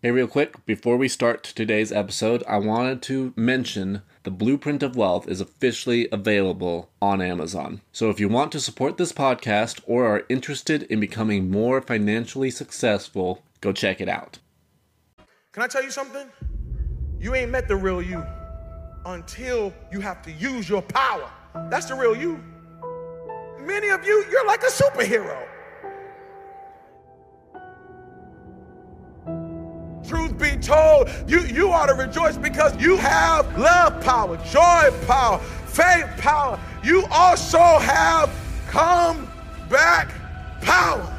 Hey, real quick, before we start today's episode, I wanted to mention the Blueprint of Wealth is officially available on Amazon. So if you want to support this podcast or are interested in becoming more financially successful, go check it out. Can I tell you something? You ain't met the real you until you have to use your power. That's the real you. Many of you, you're like a superhero. Be told, you, you ought to rejoice because you have love power, joy power, faith power. You also have comeback power.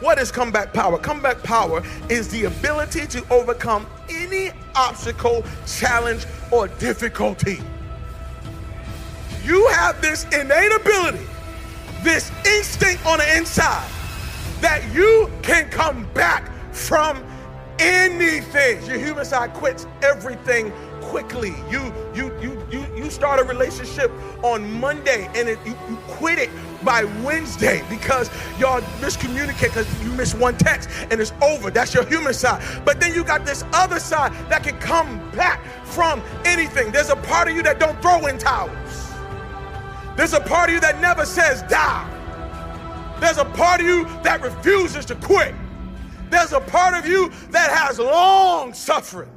What is comeback power? Comeback power is the ability to overcome any obstacle, challenge, or difficulty. You have this innate ability, this instinct on the inside that you can come back from anything. Your human side quits everything quickly. You you you you you start a relationship on Monday and it, you, you quit it by Wednesday because y'all miscommunicate because you miss one text and it's over. That's your human side. But then you got this other side that can come back from anything. There's a part of you that don't throw in towels. There's a part of you that never says die. There's a part of you that refuses to quit. There's a part of you that has long suffering.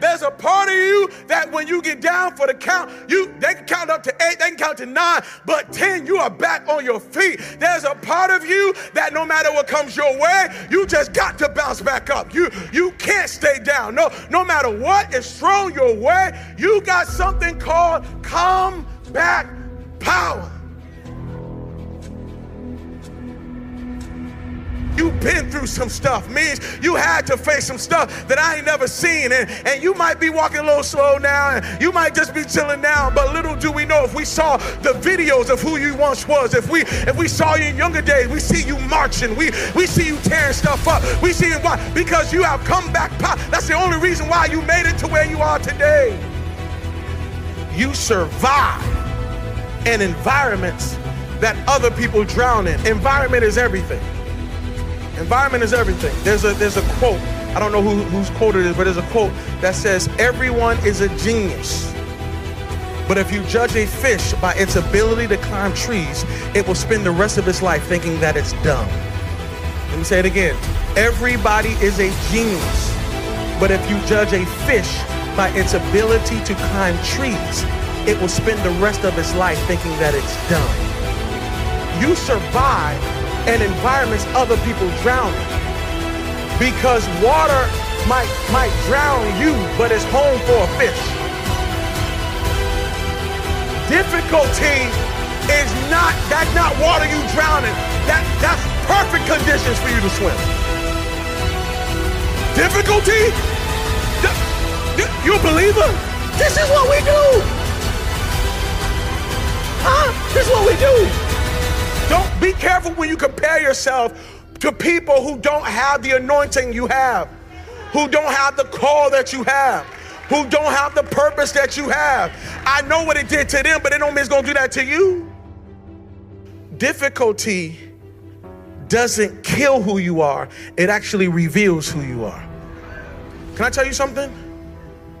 There's a part of you that when you get down for the count, you they can count up to eight, they can count to nine, but ten, you are back on your feet. There's a part of you that no matter what comes your way, you just got to bounce back up. You you can't stay down. No, no matter what is thrown your way, you got something called come back power. You've been through some stuff means you had to face some stuff that I ain't never seen. And, and you might be walking a little slow now, and you might just be chilling now. But little do we know if we saw the videos of who you once was, if we if we saw you in younger days, we see you marching, we we see you tearing stuff up. We see why because you have come back. That's the only reason why you made it to where you are today. You survive in environments that other people drown in. Environment is everything. Environment is everything. There's a there's a quote. I don't know who, whose quote it is, but there's a quote that says, "Everyone is a genius." But if you judge a fish by its ability to climb trees, it will spend the rest of its life thinking that it's dumb. Let me say it again. Everybody is a genius. But if you judge a fish by its ability to climb trees, it will spend the rest of its life thinking that it's dumb. You survive and environments other people drown. Because water might might drown you, but it's home for a fish. Difficulty is not that's not water you drown in. That that's perfect conditions for you to swim. Difficulty? You a believer? This is what we do. Huh? This is what we do. Don't be careful when you compare yourself to people who don't have the anointing you have, who don't have the call that you have, who don't have the purpose that you have. I know what it did to them, but it don't mean it's gonna do that to you. Difficulty doesn't kill who you are, it actually reveals who you are. Can I tell you something?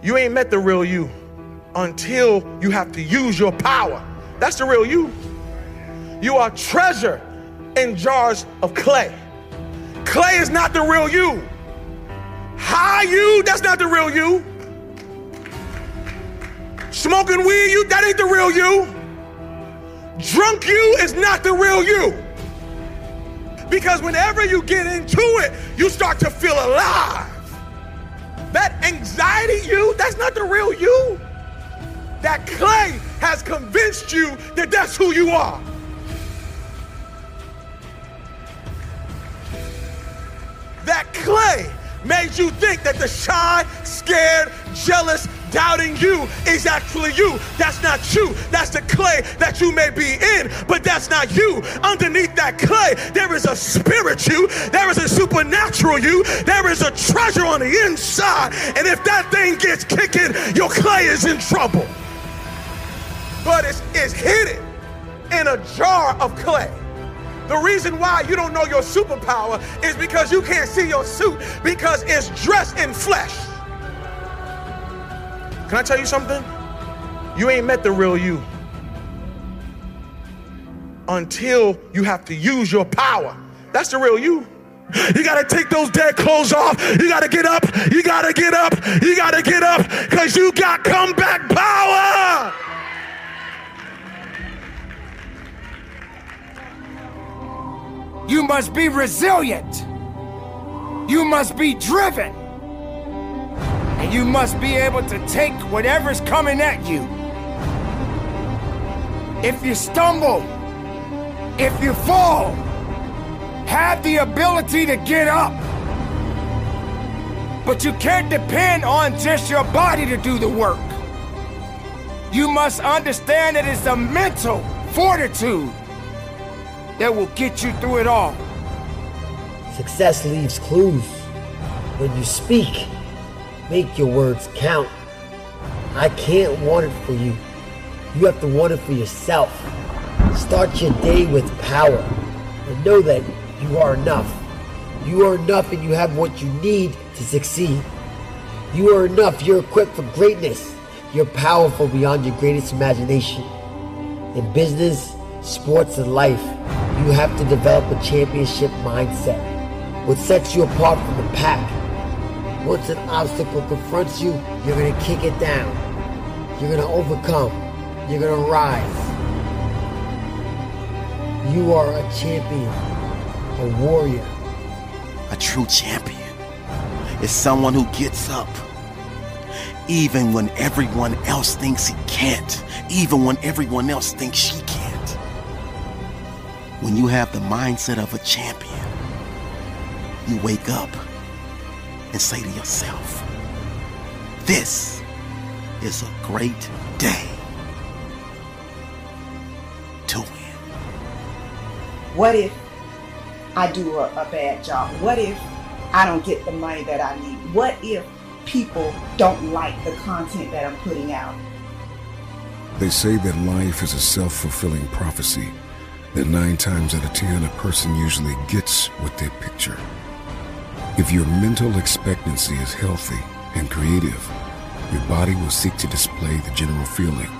You ain't met the real you until you have to use your power. That's the real you. You are treasure in jars of clay. Clay is not the real you. High you, that's not the real you. Smoking weed, you, that ain't the real you. Drunk you is not the real you. Because whenever you get into it, you start to feel alive. That anxiety you, that's not the real you. That clay has convinced you that that's who you are. That clay made you think that the shy, scared, jealous, doubting you is actually you. That's not you. That's the clay that you may be in, but that's not you. Underneath that clay, there is a spirit you, there is a supernatural you, there is a treasure on the inside. And if that thing gets kicking, your clay is in trouble. But it's, it's hidden in a jar of clay. The reason why you don't know your superpower is because you can't see your suit because it's dressed in flesh. Can I tell you something? You ain't met the real you until you have to use your power. That's the real you. You gotta take those dead clothes off. You gotta get up. You gotta get up. You gotta get up because you got comeback power. You must be resilient. You must be driven. And you must be able to take whatever's coming at you. If you stumble, if you fall, have the ability to get up. But you can't depend on just your body to do the work. You must understand that it's the mental fortitude that will get you through it all. Success leaves clues. When you speak, make your words count. I can't want it for you. You have to want it for yourself. Start your day with power and know that you are enough. You are enough and you have what you need to succeed. You are enough. You're equipped for greatness. You're powerful beyond your greatest imagination. In business, sports, and life, you have to develop a championship mindset. What sets you apart from the pack. Once an obstacle confronts you, you're going to kick it down. You're going to overcome. You're going to rise. You are a champion, a warrior. A true champion is someone who gets up even when everyone else thinks he can't, even when everyone else thinks she. When you have the mindset of a champion, you wake up and say to yourself, This is a great day to win. What if I do a, a bad job? What if I don't get the money that I need? What if people don't like the content that I'm putting out? They say that life is a self fulfilling prophecy, that nine times out of ten, a person usually gets what they picture. If your mental expectancy is healthy and creative, your body will seek to display the general feeling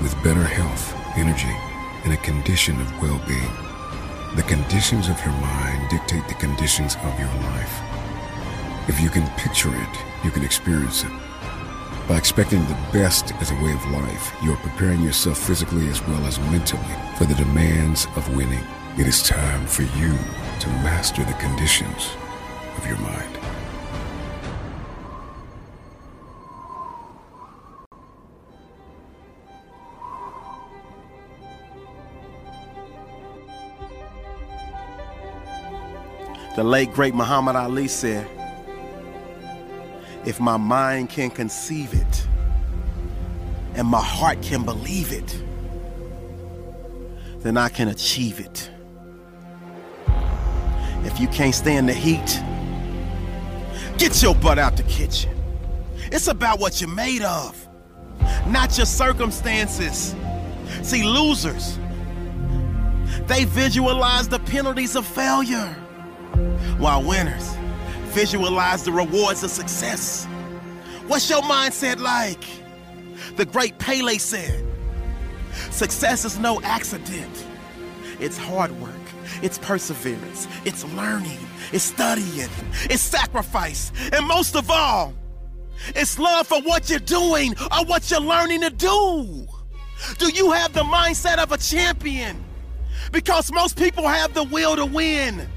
with better health, energy, and a condition of well being. The conditions of your mind dictate the conditions of your life. If you can picture it, you can experience it. By expecting the best as a way of life, you are preparing yourself physically as well as mentally for the demands of winning. It is time for you to master the conditions of your mind. The late great Muhammad Ali said, If my mind can conceive it and my heart can believe it, then I can achieve it. If you can't stand the heat, get your butt out the kitchen. It's about what you're made of, not your circumstances. See, losers, they visualize the penalties of failure while winners visualize the rewards of success. What's your mindset like? The great Pele said, Success is no accident. It's hard work, it's perseverance, it's learning, it's studying, it's sacrifice, and most of all, it's love for what you're doing or what you're learning to do. Do you have the mindset of a champion? Because most people have the will to win.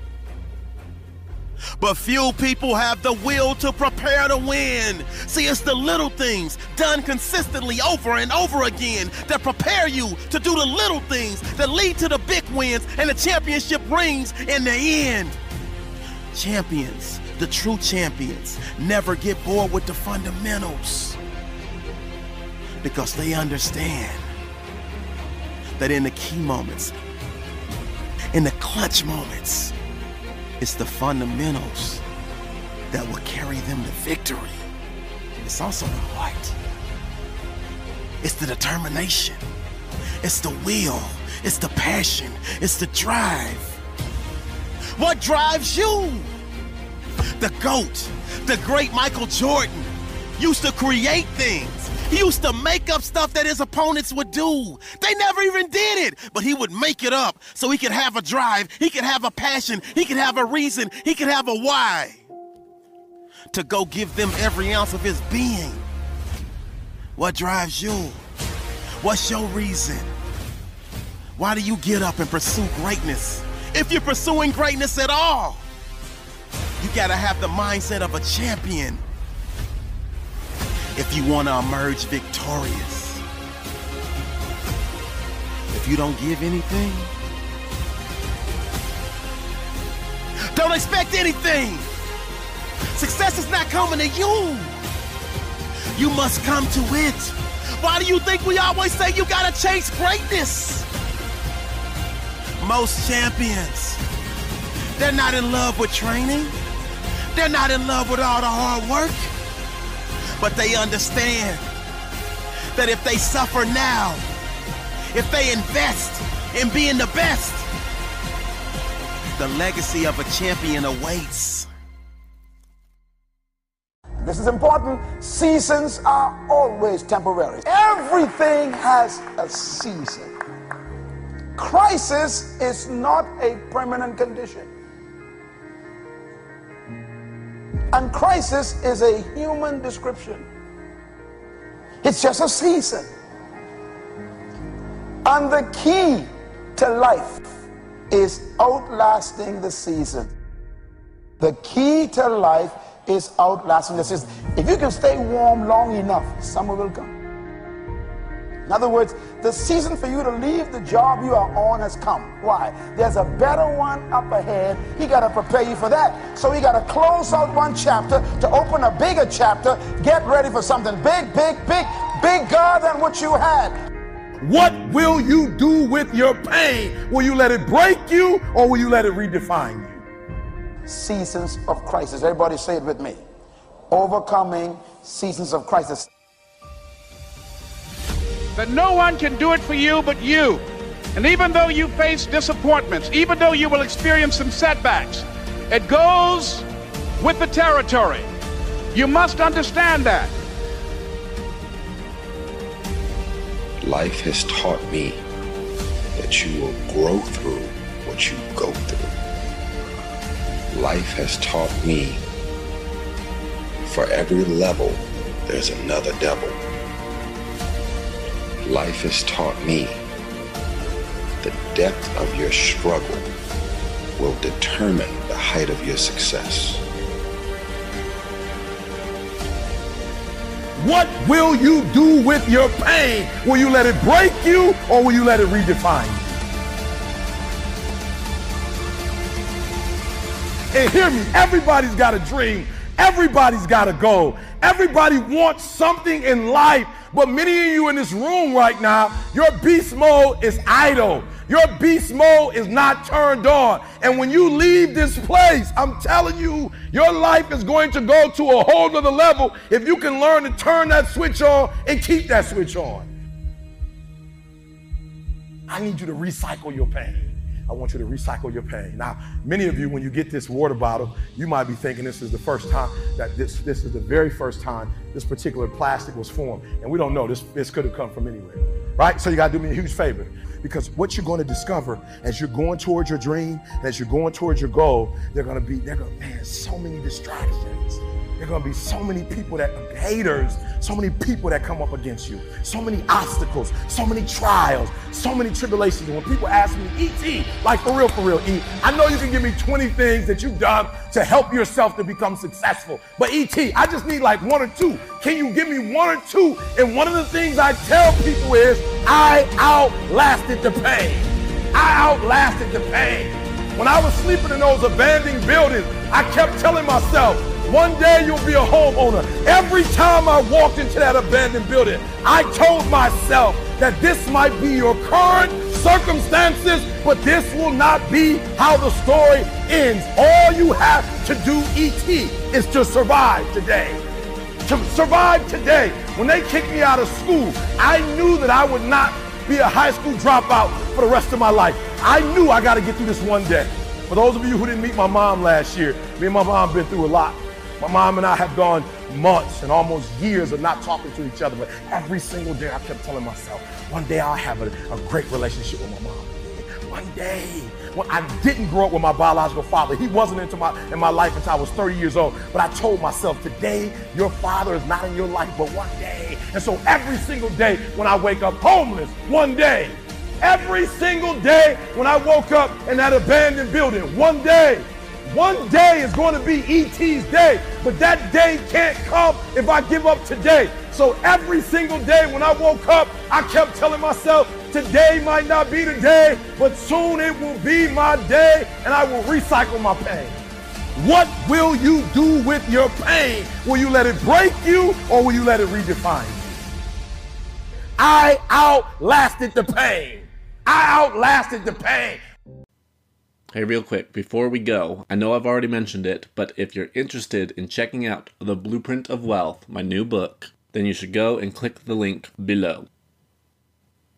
But few people have the will to prepare to win. See, it's the little things done consistently over and over again that prepare you to do the little things that lead to the big wins and the championship rings in the end. Champions, the true champions, never get bored with the fundamentals because they understand that in the key moments, in the clutch moments, it's the fundamentals that will carry them to victory. It's also the heart. It's the determination. It's the will. It's the passion, it's the drive. What drives you? The GOAT, the great Michael Jordan, used to create things. He used to make up stuff that his opponents would do. They never even did it, but he would make it up so he could have a drive, he could have a passion, he could have a reason, he could have a why to go give them every ounce of his being. What drives you? What's your reason? Why do you get up and pursue greatness? If you're pursuing greatness at all, you gotta have the mindset of a champion. If you wanna emerge victorious. If you don't give anything, don't expect anything. Success is not coming to you. You must come to it. Why do you think we always say you gotta chase greatness? Most champions, they're not in love with training. They're not in love with all the hard work. But they understand that if they suffer now, if they invest in being the best, the legacy of a champion awaits. This is important. Seasons are always temporary. Everything has a season. Crisis is not a permanent condition. And crisis is a human description. It's just a season. And the key to life is outlasting the season. The key to life is outlasting the season. If you can stay warm long enough, summer will come. In other words, the season for you to leave the job you are on has come. Why? There's a better one up ahead. He got to prepare you for that. So he got to close out one chapter to open a bigger chapter. Get ready for something big, big, big, bigger than what you had. What will you do with your pain? Will you let it break you or will you let it redefine you? Seasons of crisis. Everybody say it with me. Overcoming seasons of crisis that no one can do it for you but you. And even though you face disappointments, even though you will experience some setbacks, it goes with the territory. You must understand that. Life has taught me that you will grow through what you go through. Life has taught me for every level, there's another devil life has taught me the depth of your struggle will determine the height of your success. What will you do with your pain? Will you let it break you or will you let it redefine you? And hear me, everybody's got a dream. Everybody's got a goal. Everybody wants something in life but many of you in this room right now, your beast mode is idle. Your beast mode is not turned on. And when you leave this place, I'm telling you, your life is going to go to a whole nother level if you can learn to turn that switch on and keep that switch on. I need you to recycle your pain. I want you to recycle your pain. Now, many of you, when you get this water bottle, you might be thinking this is the first time that this this is the very first time this particular plastic was formed. And we don't know. This this could have come from anywhere. Right? So you gotta do me a huge favor. Because what you're going to discover as you're going towards your dream, as you're going towards your goal, they're gonna be, they're gonna, man, so many distractions. There are going to be so many people that haters, so many people that come up against you, so many obstacles, so many trials, so many tribulations. And when people ask me, ET, like for real, for real, E, I know you can give me 20 things that you've done to help yourself to become successful. But ET, I just need like one or two. Can you give me one or two? And one of the things I tell people is, I outlasted the pain. I outlasted the pain. When I was sleeping in those abandoned buildings, I kept telling myself, one day you'll be a homeowner. Every time I walked into that abandoned building, I told myself that this might be your current circumstances, but this will not be how the story ends. All you have to do, ET, is to survive today. To survive today. When they kicked me out of school, I knew that I would not be a high school dropout for the rest of my life. I knew I got to get through this one day. For those of you who didn't meet my mom last year, me and my mom been through a lot. My mom and I have gone months and almost years of not talking to each other, but every single day I kept telling myself, one day I'll have a, a great relationship with my mom. One day. When I didn't grow up with my biological father. He wasn't into my in my life until I was 30 years old. But I told myself, today your father is not in your life, but one day. And so every single day when I wake up homeless, one day. Every single day when I woke up in that abandoned building, one day. One day is going to be ET's day, but that day can't come if I give up today. So every single day when I woke up, I kept telling myself, today might not be the day, but soon it will be my day and I will recycle my pain. What will you do with your pain? Will you let it break you or will you let it redefine you? I outlasted the pain. I outlasted the pain. Hey, real quick, before we go, I know I've already mentioned it, but if you're interested in checking out The Blueprint of Wealth, my new book, then you should go and click the link below.